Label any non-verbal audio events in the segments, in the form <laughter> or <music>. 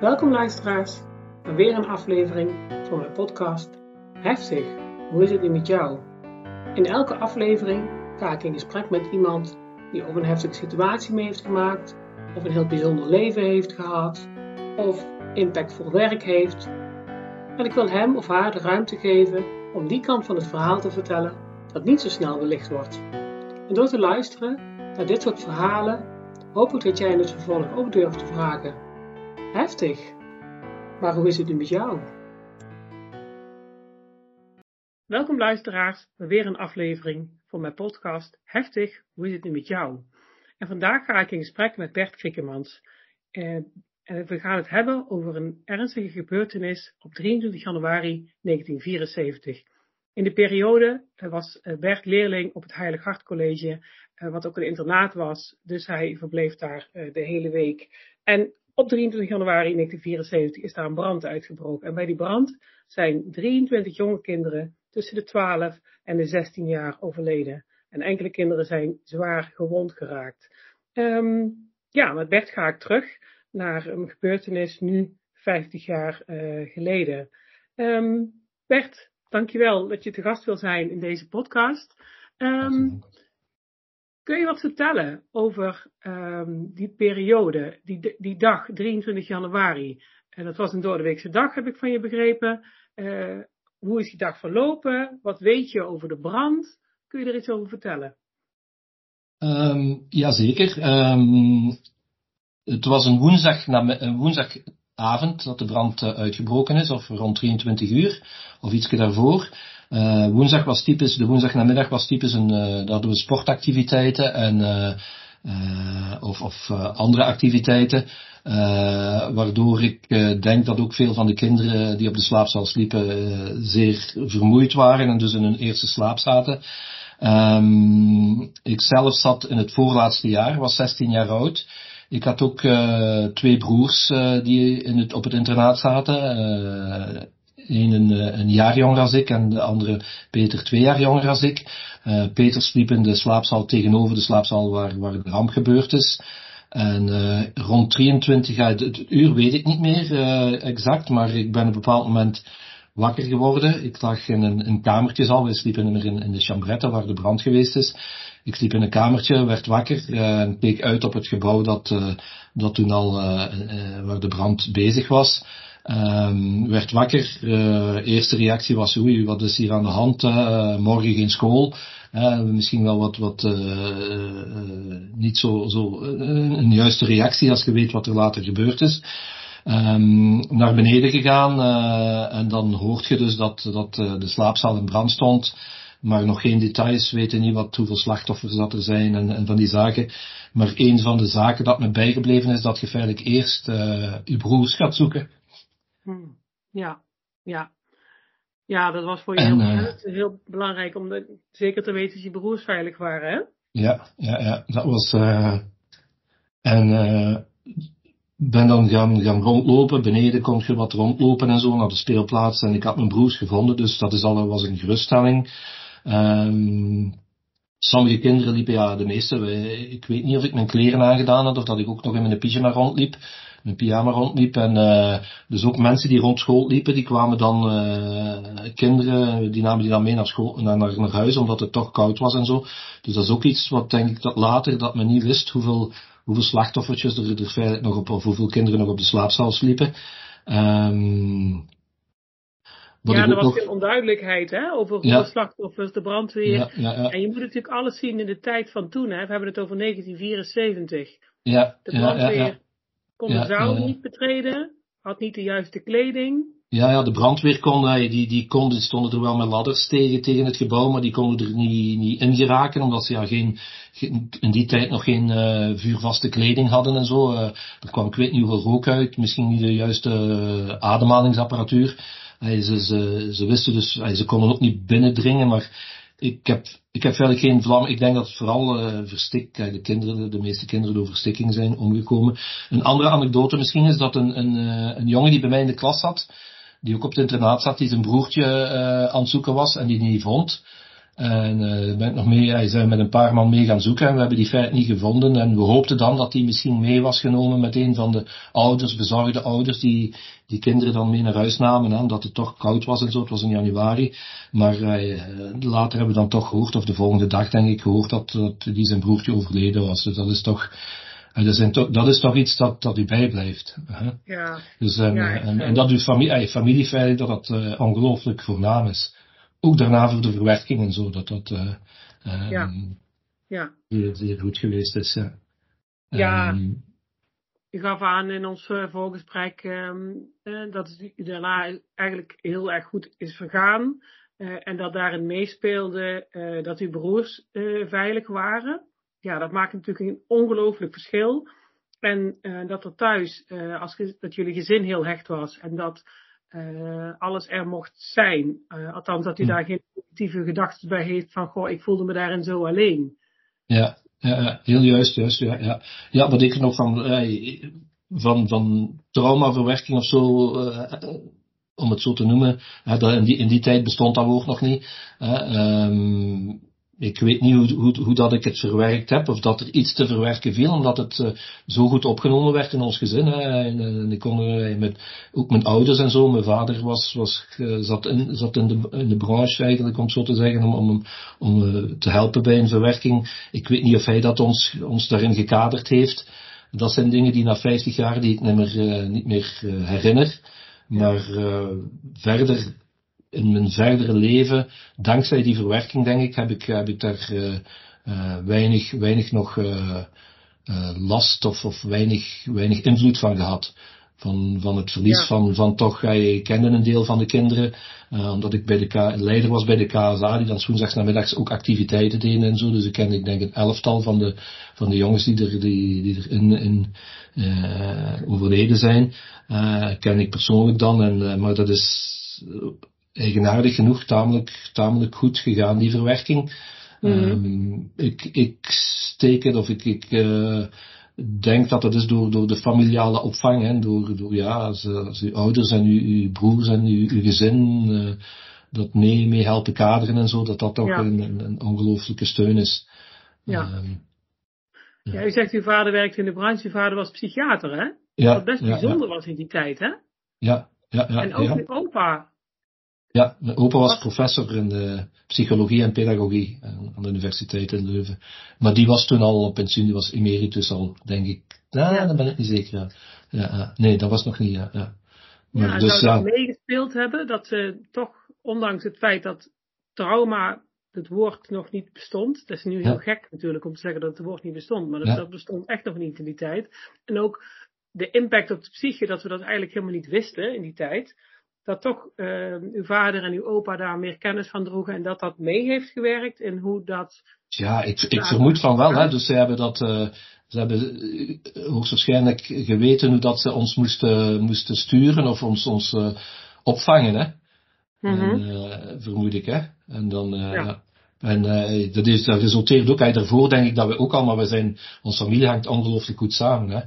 Welkom luisteraars bij weer een aflevering van mijn podcast Heftig, hoe is het nu met jou? In elke aflevering ga ik in gesprek met iemand die of een heftige situatie mee heeft gemaakt, of een heel bijzonder leven heeft gehad, of impactvol werk heeft. En ik wil hem of haar de ruimte geven om die kant van het verhaal te vertellen dat niet zo snel belicht wordt. En door te luisteren naar dit soort verhalen hoop ik dat jij in het vervolg ook durft te vragen Heftig. Maar hoe is het nu met jou? Welkom luisteraars bij weer een aflevering van mijn podcast Heftig, hoe is het nu met jou? En vandaag ga ik in gesprek met Bert Kriekemans. En we gaan het hebben over een ernstige gebeurtenis op 23 januari 1974. In de periode was eh, Bert leerling op het Heilig Hart College, eh, wat ook een internaat was. Dus hij verbleef daar eh, de hele week. En op 23 januari 1974 is daar een brand uitgebroken. En bij die brand zijn 23 jonge kinderen tussen de 12 en de 16 jaar overleden. En enkele kinderen zijn zwaar gewond geraakt. Um, ja, met Bert ga ik terug naar een gebeurtenis nu 50 jaar uh, geleden. Um, Bert, dankjewel dat je te gast wil zijn in deze podcast. Um, Kun je wat vertellen over um, die periode, die, die dag, 23 januari? En dat was een doordeweekse dag, heb ik van je begrepen. Uh, hoe is die dag verlopen? Wat weet je over de brand? Kun je er iets over vertellen? Um, jazeker. Um, het was een, woensdag, woensdagavond dat de brand uh, uitgebroken is, of rond 23 uur, of iets daarvoor. Uh, woensdag was typisch, de woensdagnamiddag was typisch een, uh, daar hadden we sportactiviteiten en, uh, of, of andere activiteiten. waardoor ik denk dat ook veel van de kinderen die op de slaapzaal sliepen zeer vermoeid waren en dus in hun eerste slaap zaten. Um, ik zelf zat in het voorlaatste jaar, was 16 jaar oud. Ik had ook twee broers die in het, op het internaat zaten een, een, eh, een jaar jonger als ik en de andere Peter twee jaar jonger als ik. Uh, Peter sliep in de slaapzaal tegenover de slaapzaal waar, waar de ramp gebeurd is. En uh, rond 23, het, het, uur weet ik niet meer exact, maar ik ben op een bepaald moment wakker geworden. Ik lag in een, een kamertje al, we sliepen in, in de chambrette waar de brand geweest is. Ik sliep in een kamertje, werd wakker en keek uit op het gebouw dat, dat toen al, waar de brand bezig was. Um, werd wakker. Uh, eerste reactie was, oei, wat is hier aan de hand? Uh, morgen geen school. Uh, misschien wel wat, wat niet zo, zo een juiste reactie als je weet wat er later gebeurd is. Um, naar beneden gegaan en dan hoort je dus dat, dat de slaapzaal in brand stond. Maar nog geen details, weten niet wat, hoeveel slachtoffers dat er zijn en, en van die zaken. Maar een van de zaken dat me bijgebleven is dat je feitelijk eerst je broers gaat zoeken. Hmm. Ja, ja. Ja, dat was voor je heel, uh, heel, belangrijk om de, zeker te weten dat je broers veilig waren, hè? Ja, ja, ja. Dat was. Uh, en uh, ben dan gaan, gaan rondlopen. Beneden kon je wat rondlopen en zo naar de speelplaats. En ik had mijn broers gevonden, dus dat is al, was een geruststelling. Um, sommige kinderen liepen, ja, de meeste. Ik weet niet of ik mijn kleren aangedaan had of dat ik ook nog in mijn pyjama rondliep een pyjama rondliep. En uh, dus ook mensen die rond school liepen, die kwamen dan, uh, kinderen, die namen die dan mee naar, school, naar, naar, naar huis, omdat het toch koud was en zo. Dus dat is ook iets wat denk ik dat later, dat men niet wist hoeveel, hoeveel slachtoffertjes er, er feitelijk nog op, of hoeveel kinderen nog op de slaapzaal sliepen. Um, ja, er was nog... veel onduidelijkheid hè, over hoeveel slachtoffers, de brandweer. Ja, ja, en je moet natuurlijk alles zien in de tijd van toen. Hè. We hebben het over 1974. Ja, de brandweer kon de zaal niet betreden, had niet de juiste kleding. Ja, ja, de brandweer kon, die, die konden, stonden er wel met ladders tegen, tegen het gebouw, maar die konden er niet, niet in geraken, omdat ze ja geen, in die tijd nog geen uh, vuurvaste kleding hadden en zo. Uh, er kwam ik weet niet hoeveel rook uit, misschien niet de juiste uh, ademhalingsapparatuur. ze, ze, ze wisten dus, ze konden ook niet binnendringen, maar ik heb, ik heb verder geen vlam. Ik denk dat vooral uh, verstik, uh, de kinderen, de meeste kinderen door verstikking zijn omgekomen. Een andere anekdote misschien is dat een, een, uh, een jongen die bij mij in de klas zat, die ook op het internaat zat, die zijn broertje aan het zoeken was en die niet vond. En uh, ben ik nog mee, hij zijn met een paar man mee gaan zoeken en we hebben die feit niet gevonden. En we hoopten dan dat hij misschien mee was genomen met een van de ouders, bezorgde ouders, die die kinderen dan mee naar huis namen, hè, omdat het toch koud was en zo. Het was in januari. Maar uh, later hebben we dan toch gehoord, of de volgende dag denk ik, gehoord dat, dat die zijn broertje overleden was. Dus dat is toch, dat is, toch, dat is toch iets dat, dat u bijblijft. Hè? Ja. Dus, en, ja, en, en, dat uw familie, familieveilig, dat dat uh, ongelooflijk voornaam is ook daarna voor de verwerking en zo, dat dat uh, ja. Ja. Zeer, goed geweest is. Ja. ja. Um, u gaf aan in ons uh, voorgesprek um, uh, dat het daarna eigenlijk heel erg goed is vergaan. en dat daarin meespeelde dat uw broers veilig waren. Ja, dat maakt natuurlijk een ongelooflijk verschil. En dat er thuis, als dat jullie gezin heel hecht was en dat alles er mocht zijn. Uh, althans, dat u hm. daar geen positieve gedachten bij heeft van, goh, ik voelde me daarin zo alleen. Ja, ja heel juist, juist, ja. Ja, ja wat ik nog van, van, van traumaverwerking of zo, om het zo te noemen, in, die, in die tijd bestond dat woord nog niet. Um, ik weet niet hoe, hoe, hoe, dat ik het verwerkt heb, of dat er iets te verwerken viel, omdat het uh, zo goed opgenomen werd in ons gezin. Hè. En, en ik kon uh, met, ook mijn ouders en zo, mijn vader was, was, zat, in, zat in, de, in de branche eigenlijk, om zo te zeggen, om, om, om te helpen bij een verwerking. Ik weet niet of hij dat ons, ons daarin gekaderd heeft. Dat zijn dingen die na 50 jaar die ik niet meer, niet meer herinner. Maar verder in mijn verdere leven, dankzij die verwerking, denk ik, heb ik, heb ik daar uh, uh, weinig, weinig nog uh, last of, of weinig, weinig invloed van gehad. Van, van het verlies ja. van, van toch, ik kende een deel van de kinderen, omdat ik bij de K, leider was bij de KSA, die dan woensdags namiddags ook activiteiten deden en zo. Dus ik ken, ik denk, een elftal van de, van de jongens die er, die, die er in, in overleden zijn. ken ik persoonlijk dan, en, maar dat is eigenaardig genoeg tamelijk, tamelijk goed gegaan, die verwerking. Mm -hmm. um, ik, ik steek het, of ik, ik uh, denk dat dat is door, door de familiale opvang, hè, door, door ja, als, als uw ouders en uw, uw broers en uw, uw gezin uh, dat mee, mee helpen kaderen en zo, dat dat toch ja. een, een, een, ongelooflijke steun is. Ja. Um, ja. ja. u zegt uw vader werkte in de branche, uw vader was psychiater, hè? Ja. Wat best bijzonder was in die tijd, hè? Ja, ja, ja. En ook uw opa ja, mijn opa was professor in de psychologie en pedagogie aan de universiteit in Leuven. Maar die was toen al op pensioen, die was emeritus al, denk ik. Ja, ja. dan ben ik niet zeker. Ja. Ja, nee, dat was nog niet, ja. ja. Maar ja, dus, zou meegespeeld hebben dat ze toch, ondanks het feit dat trauma het woord nog niet bestond. Dat is nu heel gek natuurlijk om te zeggen dat het woord niet bestond, maar dat, dat bestond echt nog niet in die tijd. En ook de impact op de psyche, dat we dat eigenlijk helemaal niet wisten in die tijd dat toch uh, uw vader en uw opa daar meer kennis van droegen en dat dat mee heeft gewerkt in hoe dat. Ja, ik, ik vermoed van wel, hè. Dus ze hebben dat, uh, ze hebben uh, hoogstwaarschijnlijk geweten hoe dat ze ons moesten, moesten sturen of ons, ons uh, opvangen, hè. Mm -hmm. en, vermoed ik, hè. En dan, ja. En uh, dat, is, dat resulteert ook uit daarvoor, denk ik, dat we ook allemaal, we zijn, onze familie hangt ongelooflijk goed samen, hè.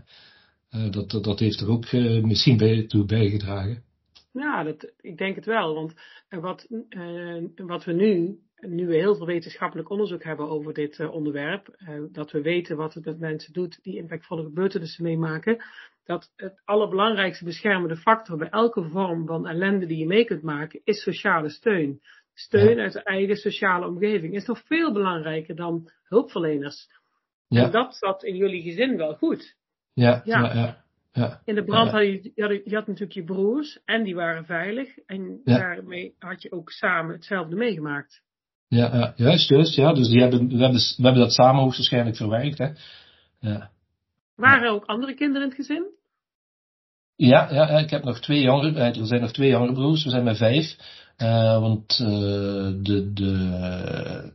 Uh, dat, dat, dat heeft er ook uh, misschien bij, toe bijgedragen. Ja, dat, ik denk het wel. Want wat, uh, wat we nu, nu we heel veel wetenschappelijk onderzoek hebben over dit uh, onderwerp, uh, dat we weten wat het met mensen doet die impactvolle gebeurtenissen meemaken, dat het allerbelangrijkste beschermende factor bij elke vorm van ellende die je mee kunt maken, is sociale steun. Steun ja. uit de eigen sociale omgeving is nog veel belangrijker dan hulpverleners. Ja. En dat zat in jullie gezin wel goed. Ja, ja. ja, ja. In de brand had je, je, had, je had natuurlijk je broers en die waren veilig. En ja. daarmee had je ook samen hetzelfde meegemaakt. Ja, ja, juist, juist. Ja. Dus die hebben, we, hebben, we hebben dat samen hoogstwaarschijnlijk verwerkt. Hè. Ja. Waren er ook andere kinderen in het gezin? Ja, ja, ik heb nog twee jongere, er zijn nog twee jongere broers, we zijn met vijf. Uh, want uh, de, de,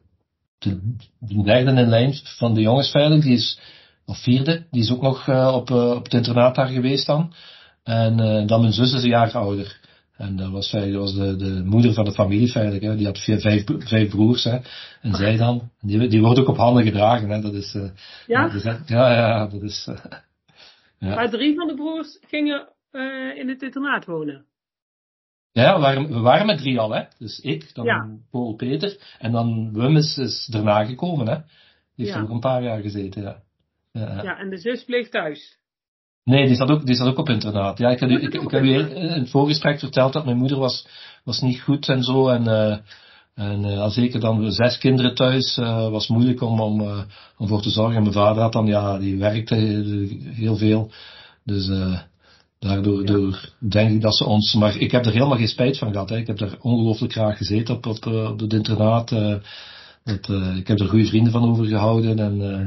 de, de derde in lijn van de jongensveiling, die is of vierde, die is ook nog uh, op, uh, op het internaat daar geweest dan. En uh, dan mijn zus is een jaar ouder. En dat was, zij, dat was de, de moeder van de familie feitelijk. Hè. Die had vier, vijf, vijf broers. Hè. En zij dan, die, die wordt ook op handen gedragen. Hè. Dat is, ja? Dat is, ja, ja, dat is... <laughs> ja. Maar drie van de broers gingen in het internaat wonen? Ja, we waren, we waren met drie al, hè. Dus ik, dan Ja. Paul Peter, en dan Wim is, is daarna gekomen, hè. Die heeft Ja. ook een paar jaar gezeten, ja. Ja, en de zus bleef thuis. Nee, die zat ook, die zat ook op internaat. Ja, ik heb, u- ik, ik heb u in het voorgesprek verteld dat mijn moeder was, was niet goed en zo. En, eh en eh, al zeker dan zes kinderen thuis, eh was moeilijk om, om, eh, om voor te zorgen. En mijn vader had dan, ja, die werkte eh, heel veel. Dus eh daardoor Ja. door, denk ik dat ze ons... Maar ik heb er helemaal geen spijt van gehad. Hè. Ik heb daar ongelooflijk graag gezeten op, op, eh, op het internaat. eh dat, eh, ik heb er goede vrienden van overgehouden. En, eh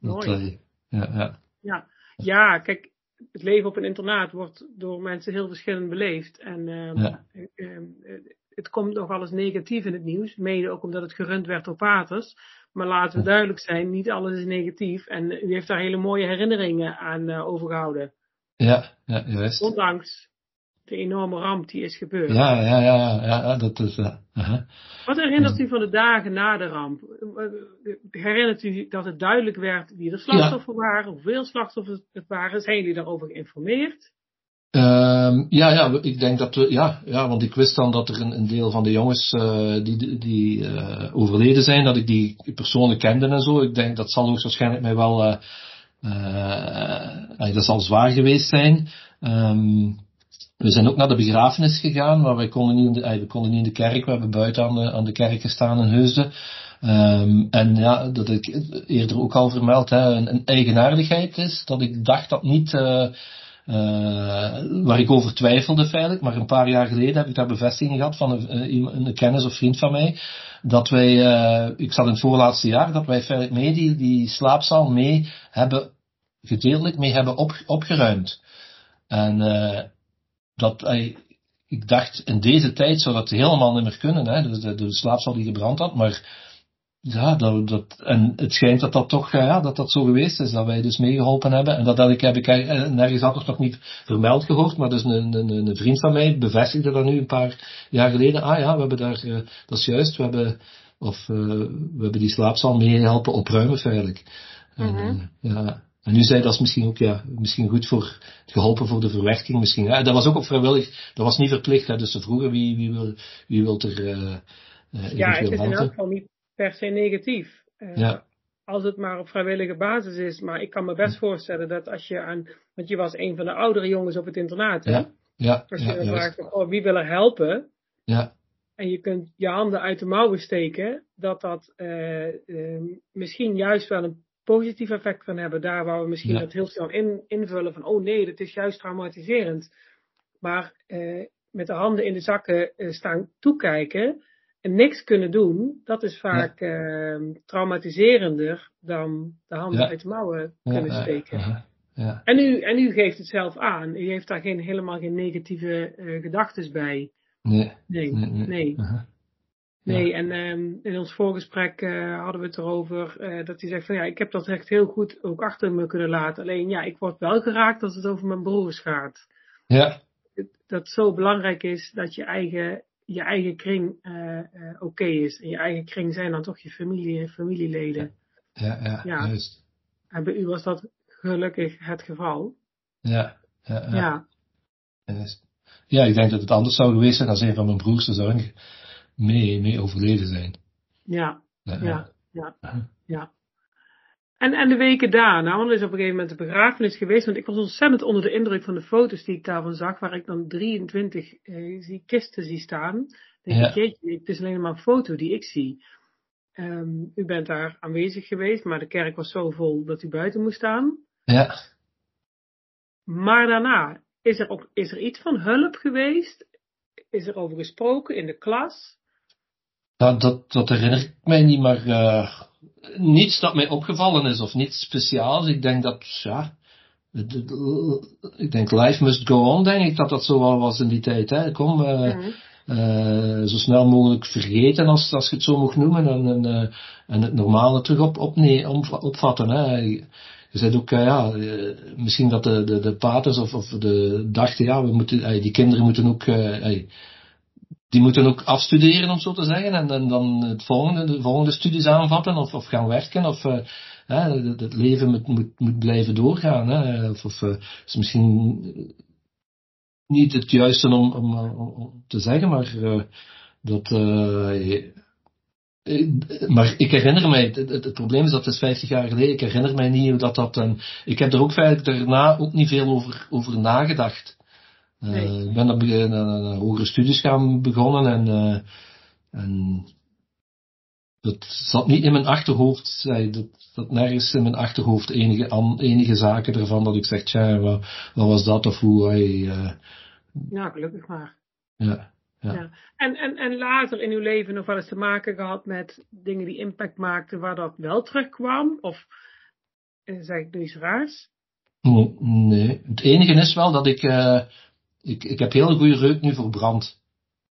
dat, Mooi. eh, ja, ja. Ja. ja, kijk, het leven op een internaat wordt door mensen heel verschillend beleefd. En ehm, Ja. eh, ehm, eh, het komt nogal eens negatief in het nieuws. Mede ook omdat het gerund werd door paters. Maar laten we duidelijk zijn, niet alles is negatief. En u heeft daar hele mooie herinneringen aan eh, overgehouden. Ja, ja, juist. Ondanks de enorme ramp die is gebeurd. Ja, ja, ja, ja, ja, dat is. eh. Wat herinnert u van de dagen na de ramp? Herinnert u dat het duidelijk werd wie de slachtoffer waren, hoeveel slachtoffers het waren? Zijn jullie daarover geïnformeerd? Ehm, ja, ja, ik denk dat we, ja, ja, want ik wist dan dat er een, een deel van de jongens eh, die, die eh, overleden zijn, dat ik die persoonlijk kende en zo. Ik denk dat zal ook waarschijnlijk mij wel, dat zal zwaar geweest zijn. Ehm, we zijn ook naar de begrafenis gegaan, maar wij konden niet in de, eh, we konden niet in de kerk. We hebben buiten aan de, kerk gestaan in Heusden. Ehm, en ja, dat ik eerder ook al vermeld, hè, een, een eigenaardigheid is, dat ik dacht dat niet, eh, eh, waar ik over twijfelde feitelijk, maar een paar jaar geleden heb ik daar bevestiging gehad van een, een kennis of vriend van mij, dat wij, eh, ik zat in het voorlaatste jaar, dat wij feitelijk mee die, slaapzaal mee hebben, gedeeltelijk mee hebben op, opgeruimd. En dat, eh, ik dacht, in deze tijd zou dat helemaal niet meer kunnen, hè, dus de, de slaapzaal die gebrand had, maar ja, dat, dat, en het schijnt dat dat toch, eh, ja, dat dat zo geweest is, dat wij dus meegeholpen hebben. En dat, dat ik, heb ik eh, nergens anders nog niet vermeld gehoord, maar dus een, een, een vriend van mij bevestigde dat nu een paar jaar geleden. Ah ja, we hebben daar, dat is juist, we hebben, of, we hebben die slaapzaal meehelpen opruimen feitelijk. En, Mhm. ja. En nu zei dat is misschien ook, ja, misschien goed voor, geholpen voor de verwerking misschien. Ja, dat was ook op vrijwillig, dat was niet verplicht, hè, dus ze vroegen wie, wie wil, wie wil er, eh, Ja, het is in elk geval niet per se negatief. Eh, Ja. Als het maar op vrijwillige basis is. Maar ik kan me best voorstellen dat als je aan. Want je was een van de oudere jongens op het internaat. Hè? Ja, ja, Als je ja, vraagt: oh, wie wil er helpen? ja, En je kunt je handen uit de mouwen steken. Dat dat misschien juist wel een positief effect kan hebben. Daar waar we misschien Ja. dat heel snel in, invullen van: oh nee, dat is juist traumatiserend. Maar eh, met de handen in de zakken eh, staan toekijken en niks kunnen doen, dat is vaak eh, traumatiserender dan de handen Ja. uit de mouwen kunnen steken. En, u, en u geeft het zelf aan. U heeft daar geen, helemaal geen negatieve eh gedachten bij. nee, Nee, nee, nee. nee. Nee, en ehm, in ons voorgesprek eh, hadden we het erover eh, dat hij zegt van ja, ik heb dat echt heel goed ook achter me kunnen laten. Alleen ja, ik word wel geraakt als het over mijn broers gaat. ja, Dat het zo belangrijk is dat je eigen, je eigen kring eh, oké is. En je eigen kring zijn dan toch je familie, familieleden. ja, ja, Ja. juist. En bij u was dat gelukkig het geval. Ja, ja, ja, Ja. Ja, ik denk dat het anders zou geweest zijn als een van mijn broers er zou mee, mee overleden zijn. ja, Ja, ja, ja. En, en de weken daarna, want er is op een gegeven moment de begrafenis geweest. Want ik was ontzettend onder de indruk van de foto's die ik daarvan zag. Waar ik dan 23 eh, zie kisten zie staan. denk Ja. ik, jeetje, het is alleen maar een foto die ik zie. Ehm, u bent daar aanwezig geweest, maar de kerk was zo vol dat u buiten moest staan. ja, Maar daarna, is er, ook, is er iets van hulp geweest? Is er over gesproken in de klas? Dat, dat, dat herinner ik mij niet, maar eh, niets dat mij opgevallen is of niets speciaals. Ik denk dat, ja, ik denk life must go on, denk ik dat dat zo wel was in die tijd. Hè. Kom, eh, Mhm. eh, zo snel mogelijk vergeten, als, als je het zo mag noemen, en, en, en het normale terug op, op, nee, opvatten. Hè. Je, zei ook, ja, misschien dat de, de, de paters of, of de dachten, ja, we moeten, die kinderen moeten ook, die moeten ook afstuderen, om zo te zeggen, en, dan het volgende, de volgende studies aanvatten, of, of gaan werken, of hè, het, leven moet, moet, blijven doorgaan. Hè. Of, of eh, is misschien niet het juiste om, om, te zeggen, maar uh, dat. Uh, maar ik herinner mij, het, het, probleem is dat het is 50 jaar geleden, ik herinner mij niet hoe dat dat. En ik heb er ook daarna ook niet veel over, over nagedacht. Nee. ik ben dan naar hogere studies gaan begonnen en, en dat zat niet in mijn achterhoofd, dat, dat nergens in mijn achterhoofd enige, enige zaken ervan dat ik zeg, tja, wat, wat was dat of hoe hij... Uh... Ja, gelukkig maar. Ja. Ja. ja. En, en, en later in uw leven nog wel eens te maken gehad met dingen die impact maakten waar dat wel terugkwam? Of zeg ik nu iets raars? Nee, het enige is wel dat ik, uh, ik, ik heb heel goede reuk nu voor brand.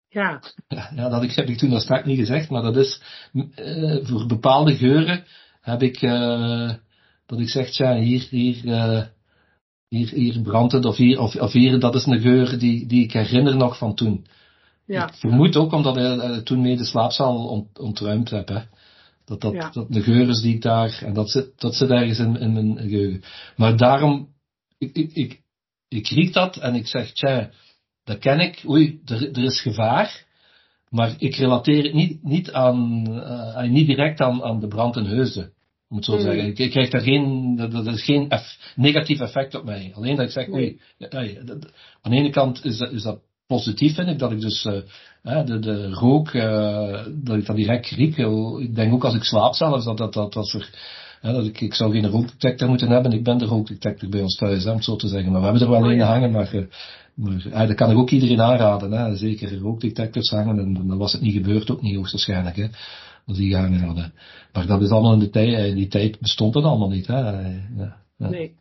Ja. Ja, dat heb ik toen al straks niet gezegd, maar dat is uh, voor bepaalde geuren heb ik uh, dat ik zeg, ja, hier, hier, uh, hier, hier brandt het, of hier, of, of hier, dat is een geur die, die ik herinner nog van toen. Ja. Ik vermoed ook omdat ik toen mee de slaapzaal ont, ontruimd heb, hè. Dat dat, ja. dat de geur is die ik daar, en dat zit, dat zit ergens in, in mijn geheugen. Maar daarom, ik, ik, ik, ik riek dat en ik zeg, tja, dat ken ik, oei, er, is gevaar, maar ik relateer het niet, niet, aan, uh, niet direct aan, aan de brand in Heusden. Moet zo mm. zeggen. Ik, ik, krijg daar geen, dat, dat is geen eff, negatief effect op mij. Alleen dat ik zeg, oei, nee. aan de ene kant is dat, is dat positief, vind ik, dat ik dus uh, de, de rook, uh, dat ik dat direct riek. Ik denk ook als ik slaap zelfs, dat, dat, dat, dat er, dat ik, ik zou geen rookdetector moeten hebben. Ik ben de rookdetector bij ons thuis, om zo te zeggen. Maar we hebben er wel oh, een hangen, maar maar ja, dat kan ik ook iedereen aanraden. Hè. Zeker rookdetectors hangen. En dan was het niet gebeurd, ook niet hoogstwaarschijnlijk. Hè. Als die gehangen hadden. Maar dat is allemaal in de tijd. In die tijd bestond het allemaal niet. Hè. Ja, ja. Nee,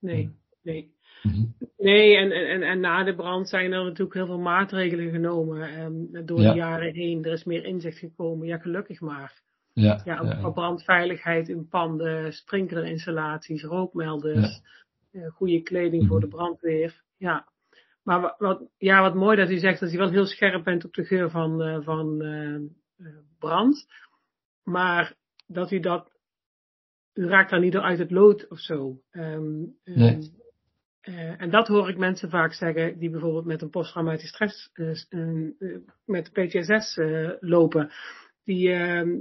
nee, nee. Mm-hmm. Nee, en, en, en na de brand zijn er natuurlijk heel veel maatregelen genomen. Um, door de jaren heen. Er is meer inzicht gekomen. Ja, gelukkig maar. Ja, ja, ook brandveiligheid in panden, sprinklerinstallaties, rookmelders, ja. goede kleding voor de mm-hmm. brandweer. Ja, maar wat, ja, wat mooi dat u zegt dat u wel heel scherp bent op de geur van, uh, van uh, brand. Maar dat u dat, u raakt daar niet door uit het lood of zo. Um, nee. Uh, en dat hoor ik mensen vaak zeggen die bijvoorbeeld met een posttraumatische stress, met PTSS lopen. Die ehm,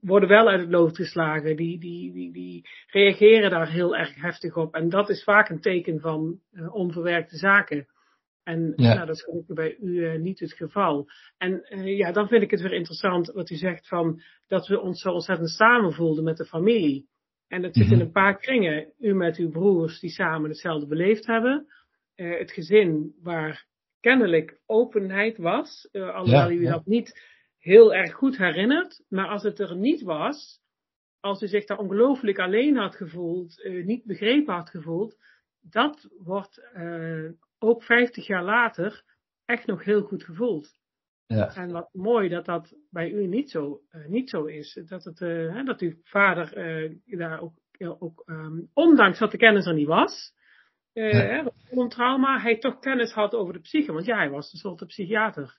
worden wel uit het lood geslagen. Die, die, die, die reageren daar heel erg heftig op. En dat is vaak een teken van onverwerkte zaken. En ja. nou, dat is gelukkig bij u uh, niet het geval. En uh, ja, dan vind ik het weer interessant wat u zegt van dat we ons zo ontzettend samen voelden met de familie. En dat zit mm -hmm. in een paar kringen. U met uw broers die samen hetzelfde beleefd hebben. Het gezin waar kennelijk openheid was. alhoewel ja, u ja. dat niet heel erg goed herinnert. Maar als het er niet was, als u zich daar ongelooflijk alleen had gevoeld, niet begrepen had gevoeld, dat wordt ook 50 jaar later echt nog heel goed gevoeld. Ja. En wat mooi dat dat bij u niet zo, uh, niet zo is. Dat, het, uh, hè, dat uw vader uh, daar ook, ook um, ondanks dat de kennis er niet was, ja. een trauma, hij toch kennis had over de psyche. Want ja, hij was een soort psychiater.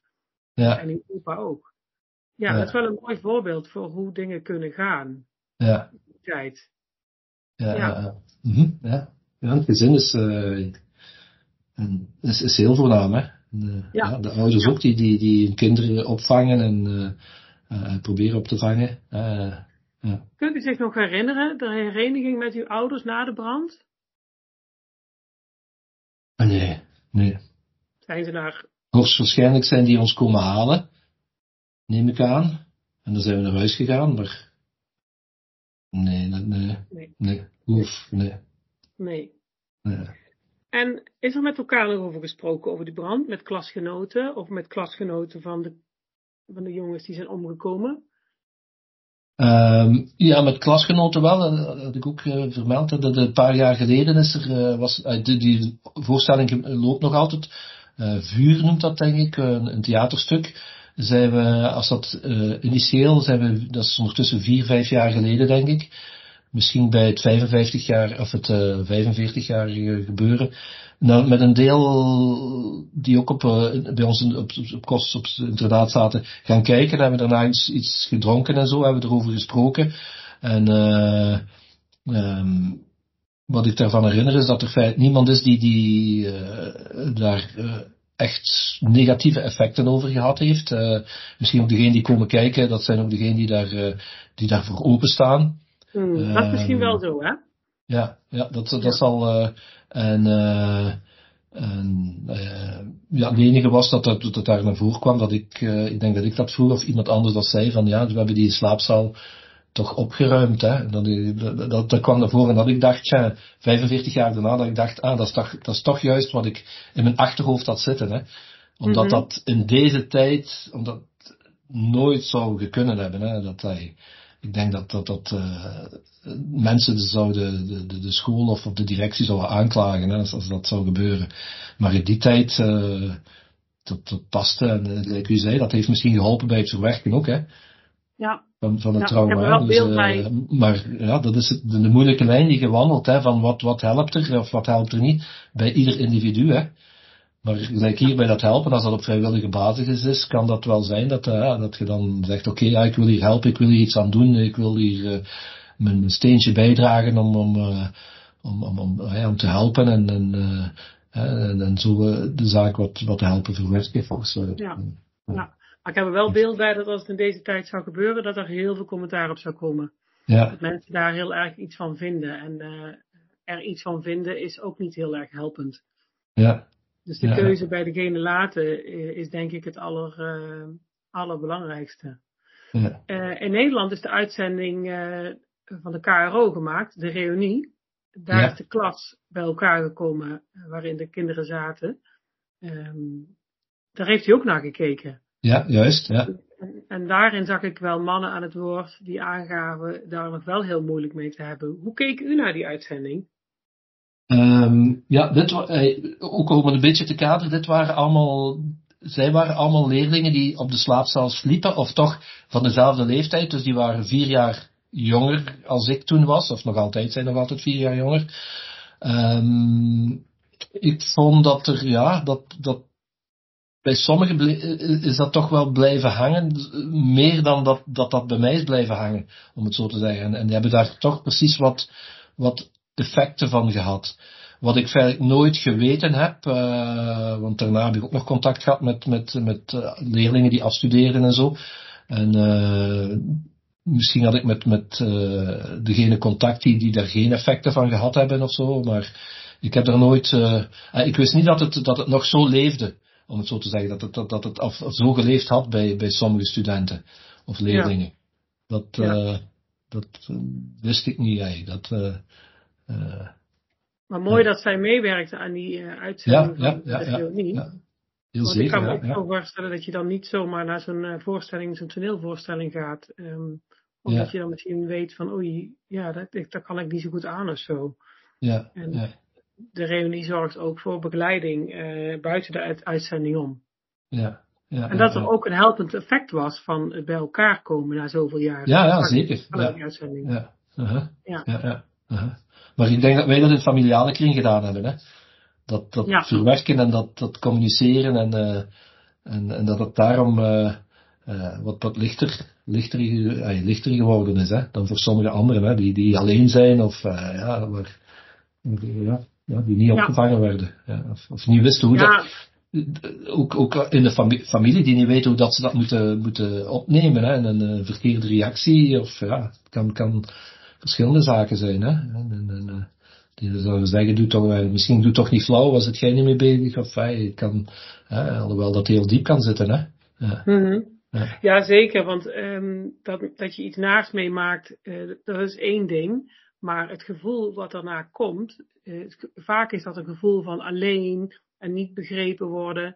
Ja. En uw opa ook. Ja, dat is wel een mooi voorbeeld voor hoe dingen kunnen gaan. Ja. tijd. Ja, ja. ja. Mm -hmm. ja. ja het gezin is en dat is, is heel voornaam, hè. De, ja. ja. de ouders ook die, die, die hun kinderen opvangen en uh, uh, proberen op te vangen. Uh, ja. Kunt u zich nog herinneren, de hereniging met uw ouders na de brand? Ah, nee, nee. Zijn ze naar... Hoogstwaarschijnlijk zijn die ons komen halen, neem ik aan. En dan zijn we naar huis gegaan, maar... Nee, nee, nee. Nee. nee. Oef, nee. Nee. nee. En is er met elkaar nog over gesproken, over die brand, met klasgenoten of met klasgenoten van de, van de jongens die zijn omgekomen? Um, ja, met klasgenoten wel. Dat had ik ook uh, vermeld. Dat een paar jaar geleden is er, uh, was, uh, die, die, voorstelling loopt nog altijd. Vuur noemt dat denk ik, een, een theaterstuk. Zijn we, als dat initieel, zijn we, dat is ondertussen vier, vijf jaar geleden denk ik misschien bij het 55 jaar of het uh, 45 jarige gebeuren. Nou, met een deel die ook op, uh, bij ons op, op, kost op het internaat zaten, gaan kijken. Hebben we daarna iets, iets gedronken en zo, hebben we erover gesproken. En uh, um, wat ik daarvan herinner is dat er feit niemand is die, die uh, daar echt negatieve effecten over gehad heeft. Uh, misschien ook degenen die komen kijken, dat zijn ook degenen die, daar, uh, die daarvoor openstaan. Hmm, dat is misschien wel zo, hè? Ja, ja dat, dat ja. zal. Uh, en, en ja, het enige was dat, dat, dat daar naar voren kwam dat ik, ik denk dat ik dat vroeg of iemand anders dat zei van ja, we hebben die slaapzaal toch opgeruimd. Hè? Dat, dat, dat, kwam naar voren en dat ik dacht, ja, 45 jaar daarna, dat ik dacht, ah, dat is toch, dat is toch juist wat ik in mijn achterhoofd had zitten. Hè? Omdat mm -hmm. dat in deze tijd, omdat nooit zou gekunnen hebben. Hè? Dat hij, ik denk dat, dat, dat uh, mensen zouden de, de, de school of, of de directie zouden aanklagen hè, als, als dat zou gebeuren. Maar in die tijd, uh, dat, dat paste. En like u zei, dat heeft misschien geholpen bij het verwerken ook. Hè? Ja. Van, van het ja, trauma. Dus, uh, maar ja, dat is het, de, de, moeilijke lijn die gewandeld, hè, van wat, wat helpt er of wat helpt er niet, bij ieder individu. Hè. Maar gelijk hier bij dat helpen, als dat op vrijwillige basis is, kan dat wel zijn dat, uh, dat je dan zegt, oké, okay, ja, ik wil hier helpen, ik wil hier iets aan doen, ik wil hier uh, mijn steentje bijdragen om, om, om, om, om, om te helpen en, en, en, en zo de zaak wat, wat te helpen verwerken. Volgens, ja. ja. Maar ik heb er wel beeld bij dat als het in deze tijd zou gebeuren, dat er heel veel commentaar op zou komen. Ja. Dat mensen daar heel erg iets van vinden. En uh, er iets van vinden is ook niet heel erg helpend. Ja. Dus de ja. keuze bij degene laten is denk ik het aller, uh, allerbelangrijkste. Ja. Uh, in Nederland is de uitzending van de KRO gemaakt, de reunie. Daar Ja. is de klas bij elkaar gekomen waarin de kinderen zaten. Um, daar heeft hij ook naar gekeken. Ja, juist. Ja. En, en, daarin zag ik wel mannen aan het woord die aangaven daar nog wel heel moeilijk mee te hebben. Hoe keek u naar die uitzending? Um, ja, dit, ook om het een beetje te kaderen, dit waren allemaal, zij waren allemaal leerlingen die op de slaapzaal sliepen, of toch van dezelfde leeftijd, dus die waren vier jaar jonger als ik toen was, of nog altijd, zijn nog altijd vier jaar jonger. Um, ik vond dat er, ja, dat, dat bij sommigen is dat toch wel blijven hangen, meer dan dat, dat dat bij mij is blijven hangen, om het zo te zeggen. En, die hebben daar toch precies wat, wat effecten van gehad. Wat ik feitelijk nooit geweten heb, uh, want daarna heb ik ook nog contact gehad met, met, met uh, leerlingen die afstuderen en zo. En uh, misschien had ik met, met degene contact die, die daar geen effecten van gehad hebben of zo, maar ik heb er nooit, ik wist niet dat het, dat het nog zo leefde om het zo te zeggen, dat het, dat, dat het af, zo geleefd had bij, bij sommige studenten of leerlingen. Ja. Dat, ja. uh, dat uh, wist ik niet eigenlijk. Dat, uh, maar mooi dat zij meewerkte aan die uitzending ja, van ja, ja, reunie. Ja, Heel Want zeker, ik kan me ja, ook ja. voorstellen dat je dan niet zomaar naar zo'n voorstelling, zo'n toneelvoorstelling gaat. Um, omdat Ja. je dan misschien weet van, oei, ja, dat, dat kan ik niet zo goed aan of zo. Ja, En- ja, De reunie zorgt ook voor begeleiding eh, buiten de uit- uitzending om. ja, ja, En dat er ja. ook een helpend effect was van het bij elkaar komen na zoveel jaar. Ja, ja, zeker. vanuit Ja. Ja, uh-huh. Ja. ja, uh-huh. Maar ik denk dat wij dat in familiale kring gedaan hebben, hè. Dat, dat verwerken en dat, dat communiceren en, eh, en, en dat het daarom eh, wat, wat lichter, lichter, lichter geworden is, hè, dan voor sommige anderen, hè, die, die alleen zijn of, ja, waar, ja, ja, die niet opgevangen werden, ja, of, of niet wisten hoe dat, ook, ook in de fami- familie die niet weten hoe dat ze dat moeten, moeten opnemen. Hè? En een eh, verkeerde reactie, of ja, het kan, kan verschillende zaken zijn. Hè? En, en, en, eh, die zouden zeggen, doe toch, eh, misschien doe toch niet flauw, was het jij niet mee bezig? Of het kan, hè, alhoewel dat heel diep kan zitten. Hè? Ja, Mhm. Ja. Ja, zeker. Want ehm, dat, dat je iets naars meemaakt, dat is één ding. Maar het gevoel wat daarna komt, vaak is dat een gevoel van alleen en niet begrepen worden.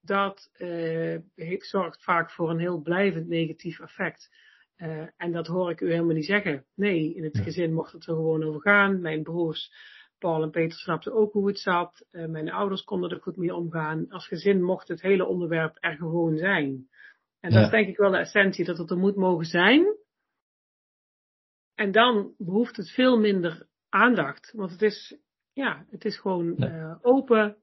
Dat eh, heeft, zorgt vaak voor een heel blijvend negatief effect. Eh, en dat hoor ik u helemaal niet zeggen. Nee, in het Ja. gezin mocht het er gewoon over gaan. Mijn broers Paul en Peter snapten ook hoe het zat. Eh, mijn ouders konden er goed mee omgaan. Als gezin mocht het hele onderwerp er gewoon zijn. En dat is denk ik wel de essentie, dat het er moet mogen zijn. En dan behoeft het veel minder aandacht. Want het is, ja, het is gewoon Ja. eh, open.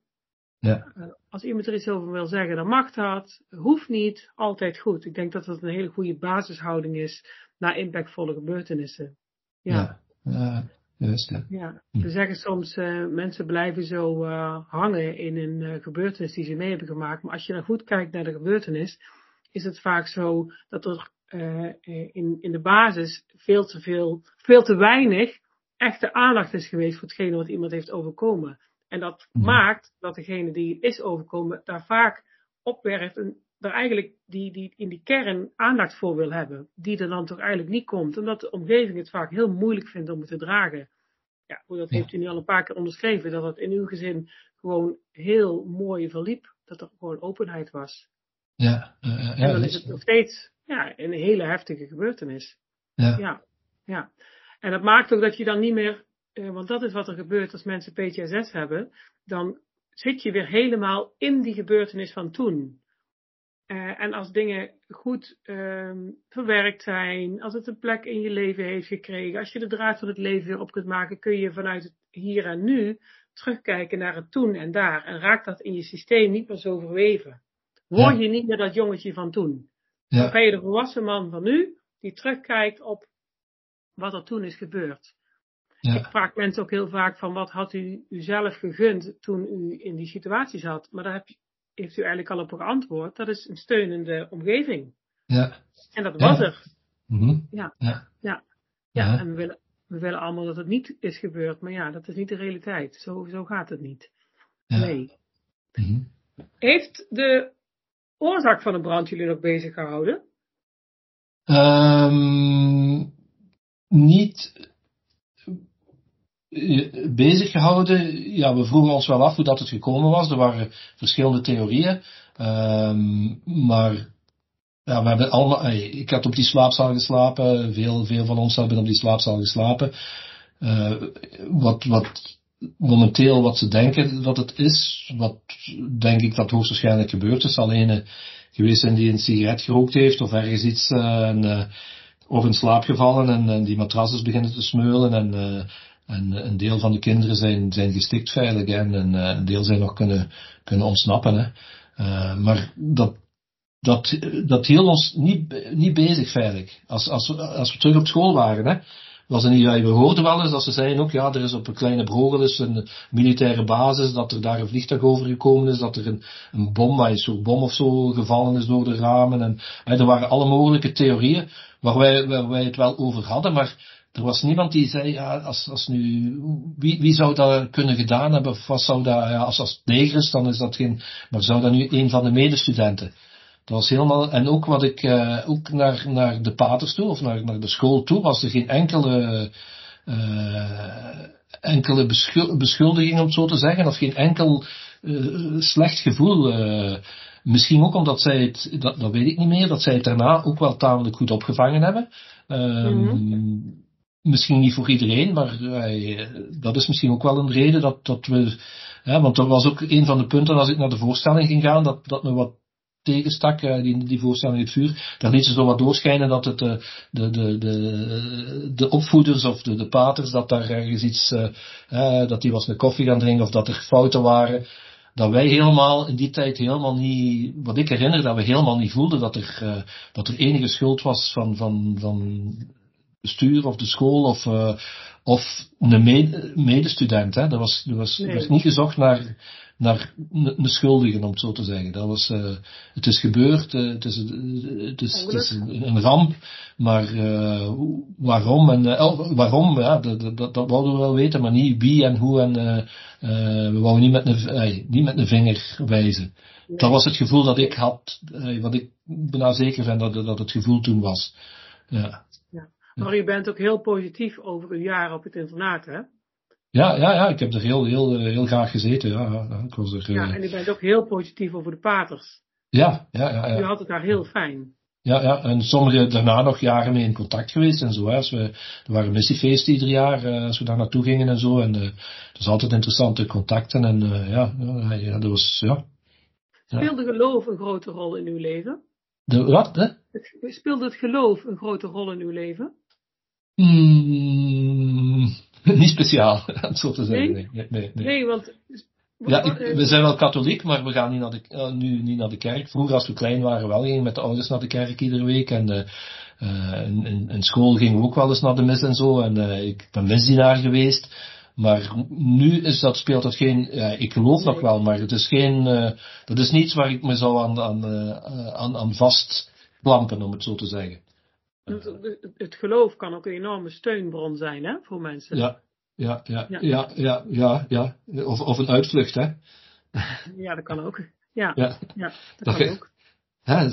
Ja. Eh, als iemand er iets over wil zeggen, dan mag dat. Hoeft niet, altijd goed. Ik denk dat dat een hele goede basishouding is naar impactvolle gebeurtenissen. Ja. ja. Ja. Ja. Hm. we zeggen soms, eh, mensen blijven zo hangen in een gebeurtenis die ze mee hebben gemaakt. Maar als je dan goed kijkt naar de gebeurtenis, is het vaak zo dat er in, in de basis veel te veel, veel te weinig echte aandacht is geweest voor hetgene wat iemand heeft overkomen. En dat Mhm. maakt dat degene die is overkomen daar vaak opwerkt en er eigenlijk die, die in die kern aandacht voor wil hebben, die er dan toch eigenlijk niet komt, omdat de omgeving het vaak heel moeilijk vindt om het te dragen. Ja, dat Ja. heeft u nu al een paar keer onderschreven, dat het in uw gezin gewoon heel mooi verliep, dat er gewoon openheid was. Ja, ja, en dan dat is het nog steeds ja, een hele heftige gebeurtenis. ja. Ja, ja. En dat maakt ook dat je dan niet meer, eh, want dat is wat er gebeurt als mensen PTSS hebben, dan zit je weer helemaal in die gebeurtenis van toen. Eh, en als dingen goed ehm, verwerkt zijn, als het een plek in je leven heeft gekregen, als je de draad van het leven weer op kunt maken, kun je vanuit het hier en nu terugkijken naar het toen en daar. En raakt dat in je systeem niet meer zo verweven. Word je niet meer dat jongetje van toen. Dan ja, ben je de volwassen man van nu, die terugkijkt op wat er toen is gebeurd. Ik vraag mensen ook heel vaak van wat had u uzelf gegund toen u in die situatie zat. Maar daar heb heeft u eigenlijk al op geantwoord. Dat is een steunende omgeving. ja. En dat Ja. was er. Mhm. Ja. Ja. Ja, Ja. en we willen, we willen allemaal dat het niet is gebeurd. Maar ja, dat is niet de realiteit. Zo, zo gaat het niet. Nee. Mhm. Heeft de oorzaak van de brand jullie nog bezig gehouden? Ehm, niet eh, bezig gehouden. Ja, we vroegen ons wel af hoe dat het gekomen was. Er waren verschillende theorieën. Ehm, maar ja, we hebben allemaal, eh, ik had op die slaapzaal geslapen. Veel, veel van ons hebben op die slaapzaal geslapen. Eh, wat, wat momenteel wat ze denken dat het is, wat denk ik dat hoogstwaarschijnlijk gebeurd is. Alleen eh, geweest zijn die een sigaret gerookt heeft of ergens iets of in slaap gevallen en, en die matras is beginnen te smeulen en, eh, en een deel van de kinderen zijn, zijn gestikt veilig en eh, een deel zijn nog kunnen, kunnen ontsnappen. Hè. Eh, maar dat, dat, dat hield ons niet, niet bezig veilig. Als, als, we- als we terug op school waren, hè, was niet, ja, we hoorden wel eens dat ze zeiden ook, ja, er is op een kleine Brogel is een militaire basis, dat er daar een vliegtuig overgekomen is, dat er een, een bom, een soort bom of zo gevallen is door de ramen. En, er waren alle mogelijke theorieën waar wij, waar wij het wel over hadden, maar er was niemand die zei, ja, als, als nu, wie, wie zou dat kunnen gedaan hebben, of wat zou dat, ja, als, het leger is, dan is dat geen, maar zou dat nu een van de medestudenten? Dat was helemaal, en ook wat ik, eh, ook naar, naar de paters toe, of naar, naar de school toe, was er geen enkele, eh, enkele beschul- beschuldiging, om het zo te zeggen, of geen enkel eh, slecht gevoel. misschien ook omdat zij het, dat, dat weet ik niet meer, dat zij het daarna ook wel tamelijk goed opgevangen hebben. Ehm, Misschien niet voor iedereen, maar dat is misschien ook wel een reden dat, dat we, hè, want dat was ook een van de punten als ik naar de voorstelling ging gaan, dat, dat me wat tegenstak, eh, die, die in het vuur. Daar liet ze zo wat doorschijnen dat het eh, de, de, de, de opvoeders of de, paters, dat daar ergens iets, eh, dat die was een koffie gaan drinken of dat er fouten waren. Dat wij helemaal in die tijd helemaal niet, wat ik herinner, dat we helemaal niet voelden dat er, dat er enige schuld was van, van, van bestuur of de school of, of een mede- medestudent. Hè. Er was, er was, Nee. was niet gezocht naar, naar een schuldige, om het zo te zeggen. Dat was, eh, het is gebeurd, eh, het is, het is, het is een, ramp, maar eh, waarom en waarom, ja, dat, dat, dat, dat wouden we wel weten, maar niet wie en hoe en we wouden niet met, een, niet met een vinger wijzen. Nee. Dat was het gevoel dat ik had, wat ik bijna zeker ben dat, dat het gevoel toen was. Ja. Maar u bent ook heel positief over uw jaren op het internaat, hè? Ja, ja, ja, ik heb er heel, heel, eh, heel graag gezeten. Ja, ik was er, eh, Ja, en u bent ook heel positief over de paters. ja, ja, ja, U ja, had het daar heel fijn. ja, ja. En sommigen daarna nog jaren mee in contact geweest en zo. Hè. Als we, er waren missiefeesten ieder jaar, eh, als we daar naartoe gingen en zo. En eh dat is altijd interessante contacten. En eh, ja, ja, dat was, ja. Speelde geloof een grote rol in uw leven? De, wat? Hè? Speelde het geloof een grote rol in uw leven? Hmm, <laughs> niet speciaal, om het zo te zeggen. Nee? Nee, nee, nee. want Ja, ik, we zijn wel katholiek, maar we gaan niet naar de, uh, nu niet naar de kerk. Vroeger, als we klein waren, wel gingen met de ouders naar de kerk iedere week. En uh, in, in, school gingen we ook wel eens naar de mis en zo. En ik ben misdienaar geweest. Maar nu is dat, speelt dat geen, ja, ik geloof nog wel, maar het is geen, dat is niets waar ik me zou aan, aan, aan, aan vastklampen, om het zo te zeggen. Het, het, geloof kan ook een enorme steunbron zijn, hè, voor mensen. Ja, ja, ja, ja, ja, ja, ja. Of, of een uitvlucht, hè? Ja, dat kan ook. Ja, ja. ja dat, kan ook. Hè,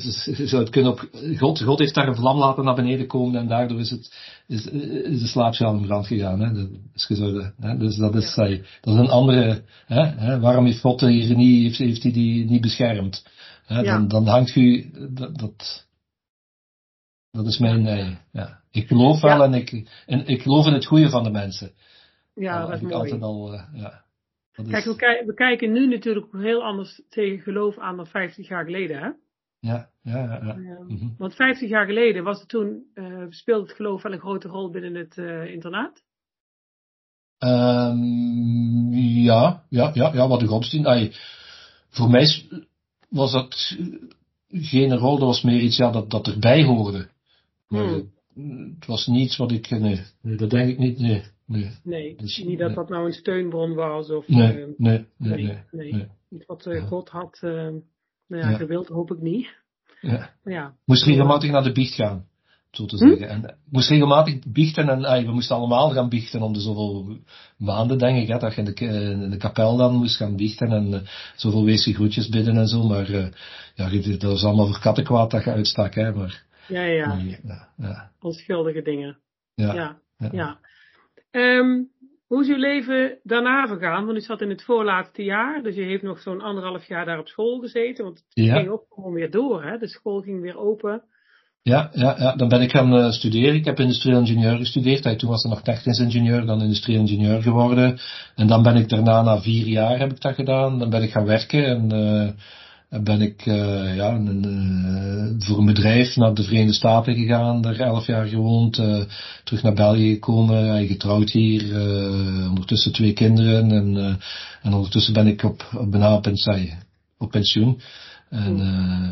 zou het kunnen op, God, God heeft daar een vlam laten naar beneden komen en daardoor is, het, is, is de slaapzaal in brand gegaan. Hè? Dat is gezorgd, hè? Dus dat is, ja. dat is een andere, hè? hè? waarom heeft God hier niet, heeft, heeft hij die niet beschermd? Hè? Dan, dan hangt u, dat, dat, dat is mijn, nee, ja. Ik geloof wel en, ik, en ik geloof in het goede van de mensen. Ja, dat is mooi. Altijd al, uh, ja. Kijk, we, we, kijken nu natuurlijk heel anders tegen geloof aan dan 50 jaar geleden, hè? Ja, ja, ja. ja. Mm -hmm. Want 50 jaar geleden was het toen, uh, speelde het geloof wel een grote rol binnen het internaat? Um, ja, ja, ja, ja, wat de godsdienst. Ay, voor mij was dat geen rol, dat was meer iets ja, dat, dat erbij hoorde. Hmm. het was niets wat ik, nee, nee, dat denk ik niet, nee. Nee, nee dus, niet dat dat nou een steunbron was of... Nee, uh, nee, nee, nee, nee, Iets wat uh, God had, uh, nou ja, ja, gewild hoop ik niet. Ja. ja. Moest regelmatig naar de biecht gaan, zo te hm? zeggen. En moest regelmatig biechten en ay, we moesten allemaal gaan biechten om de zoveel maanden, denk ik, hè, dat je in de, in de kapel dan moest gaan biechten en zoveel groetjes bidden en zo, maar ja, dat was allemaal voor kattenkwaad dat je uitstak, hè, maar... Ja, ja. ja, ja. Onschuldige dingen. Ja. Ja. ja. Um, hoe is uw leven daarna vergaan? Want u zat in het voorlaatste jaar, dus je heeft nog zo'n anderhalf jaar daar op school gezeten. Want het ging ook gewoon weer door, hè? De school ging weer open. Ja, ja, ja. dan ben ik gaan uh, studeren. Ik heb industrieel ingenieur gestudeerd. Toen was er nog technisch ingenieur, dan industrieel ingenieur geworden. En dan ben ik daarna, na vier jaar heb ik dat gedaan. Dan ben ik gaan werken en... Uh, ben ik uh, ja, een, uh, voor een bedrijf naar de Verenigde Staten gegaan, daar elf jaar gewoond, uh, terug naar België gekomen, getrouwd hier, ondertussen twee kinderen en, en ondertussen ben ik op, op bijna pensioen. Op pensioen. En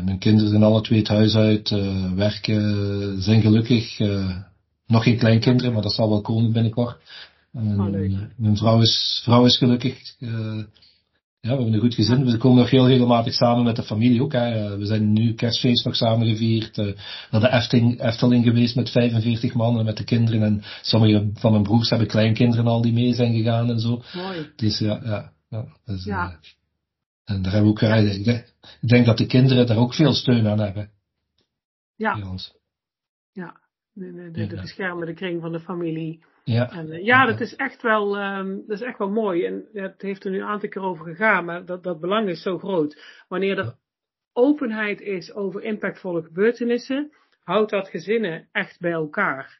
mijn kinderen zijn alle twee het huis uit, werken, zijn gelukkig. nog geen kleinkinderen, maar dat zal wel komen binnenkort. En, oh, mijn vrouw is, vrouw is gelukkig. Ja, we hebben een goed gezin. We komen nog heel regelmatig samen met de familie ook. Hè. We zijn nu kerstfeest nog samen gevierd. Uh, naar de Efteling, Efteling geweest met 45 man en met de kinderen. En sommige van mijn broers hebben kleinkinderen al die mee zijn gegaan en zo. Mooi. Dus ja, ja. ja, dus, ja. Uh, en daar hebben we ook, ja. ik, denk, ik denk dat de kinderen daar ook veel steun aan hebben. Ja. Ja. De, de, de, de beschermende kring van de familie. Ja, en, uh, ja dat is echt wel, um, dat is echt wel mooi. En het heeft er nu een aantal keer over gegaan, maar dat, dat belang is zo groot. Wanneer er openheid is over impactvolle gebeurtenissen, houdt dat gezinnen echt bij elkaar.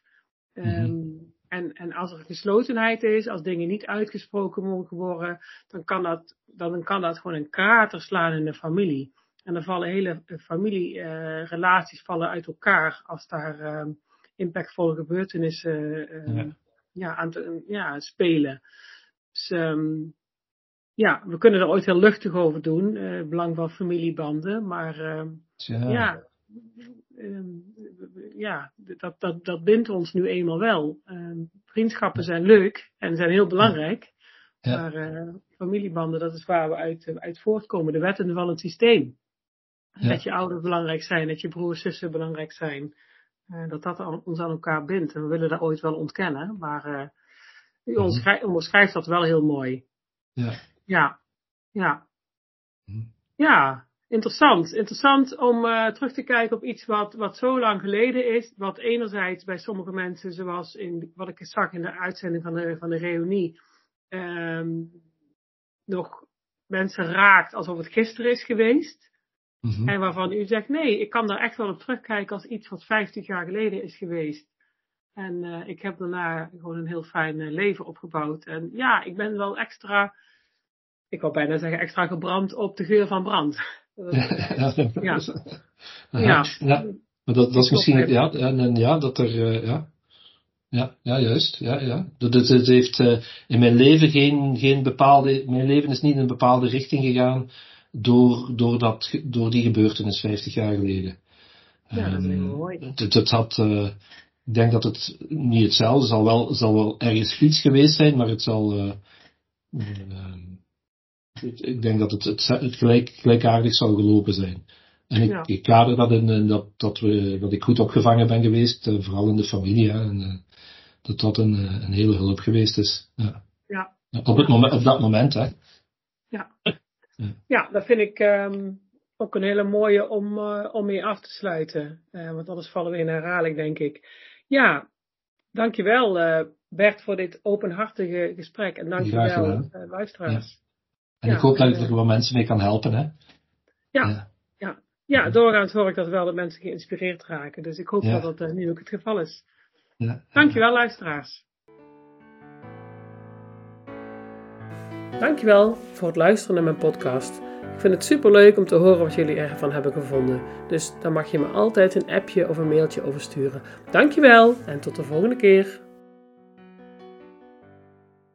Um, en, en als er geslotenheid is, als dingen niet uitgesproken mogen worden, dan kan dat, dan kan dat gewoon een krater slaan in de familie. En dan vallen hele familierelaties uh, vallen uit elkaar als daar uh, impactvolle gebeurtenissen uh, ja ja, aan te ja, spelen. Dus um, ja, we kunnen er ooit heel luchtig over doen, uh, belang van familiebanden, maar uh, ja, uh, ja dat, dat, dat bindt ons nu eenmaal wel. vriendschappen zijn leuk en zijn heel belangrijk, ja. maar eh, familiebanden, dat is waar we uit, uit voortkomen, de wetten van het systeem. Ja. Dat je ouders belangrijk zijn, dat je broers, zussen belangrijk zijn. Uh, dat dat ons aan elkaar bindt. En we willen dat ooit wel ontkennen, maar uh, u -hmm. onderschrijft dat wel heel mooi. Ja. Ja. Ja. Mm. Ja. Interessant. Interessant om uh, terug te kijken op iets wat, wat zo lang geleden is. Wat enerzijds bij sommige mensen, zoals in wat ik zag in de uitzending van de, van de reunie, um, nog mensen raakt alsof het gisteren is geweest. Mm-hmm. En waarvan u zegt, nee, ik kan daar echt wel op terugkijken als iets wat 50 jaar geleden is geweest. En uh, ik heb daarna gewoon een heel fijn uh, leven opgebouwd. En ja, ik ben wel extra, ik wil bijna zeggen, extra gebrand op de geur van brand. <laughs> <laughs> ja. ja. ja. ja. Maar dat, dat is misschien, ja, en, en, ja, dat er, uh, ja. Ja, ja, juist. Ja, ja. Dat, het, het heeft in mijn leven geen, geen bepaalde. Mijn leven is niet in een bepaalde richting gegaan door, door, dat, door die gebeurtenis 50 jaar geleden. Ja, dat is ehm, mooi. Het, het had, uh, ik denk dat het niet hetzelfde zal wel, zal wel ergens iets geweest zijn, maar het zal. Uh, ik denk dat het, het, het gelijk, gelijkaardig zou gelopen zijn. En ik, ja. ik kader dat in dat, dat, we, dat ik goed opgevangen ben geweest, vooral in de familie. Hè, en, dat dat een, een hele hulp geweest is. Ja. ja. Op, het moment, op dat moment, hè. Ja. Ja, dat vind ik um, ook een hele mooie om, uh, om mee af te sluiten. want anders vallen we in herhaling, denk ik. Ja, dankjewel Bert voor dit openhartige gesprek. En dankjewel luisteraars. En ja, ik hoop dat ik er wel mensen mee kan helpen, hè? Ja, ja. ja. doorgaans hoor ik dat wel dat mensen geïnspireerd raken. Dus ik hoop dat dat uh, nu ook het geval is. Ja. Dankjewel, luisteraars. Dankjewel voor het luisteren naar mijn podcast. Ik vind het super leuk om te horen wat jullie ervan hebben gevonden. Dus dan mag je me altijd een appje of een mailtje over sturen. Dankjewel en tot de volgende keer.